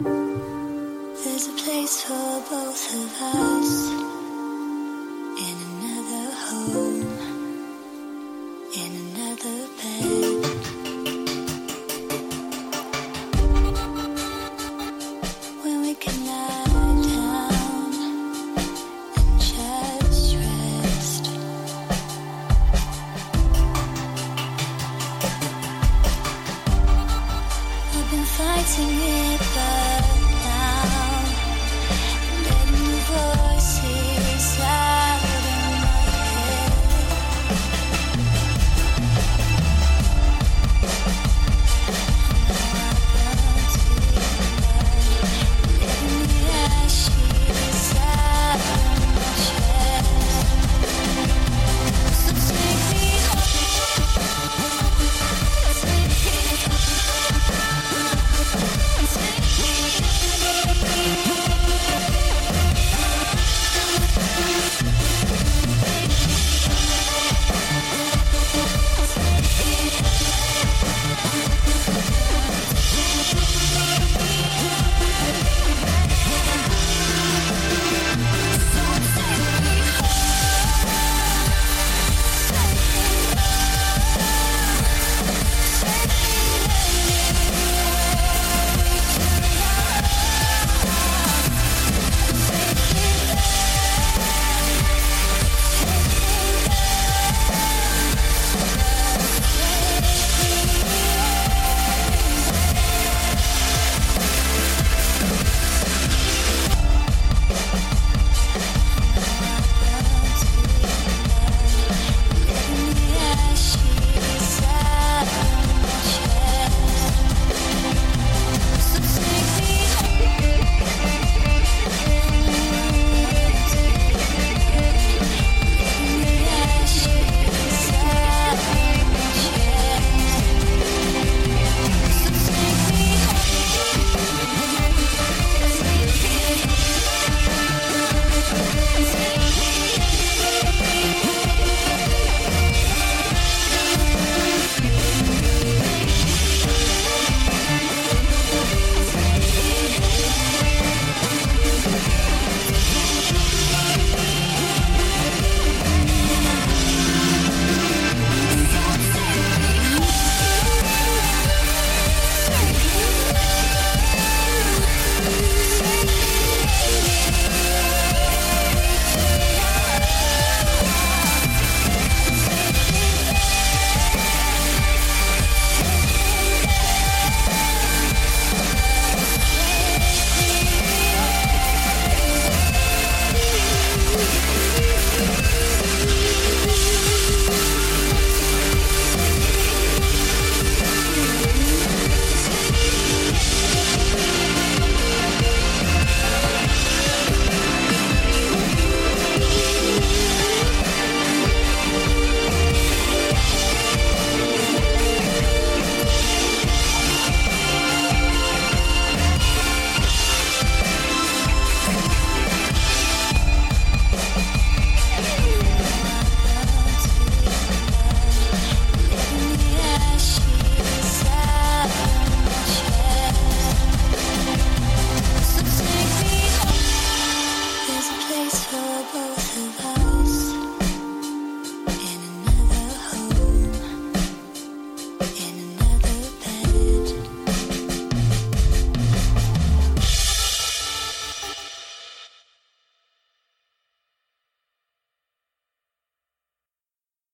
There's a place for both of us in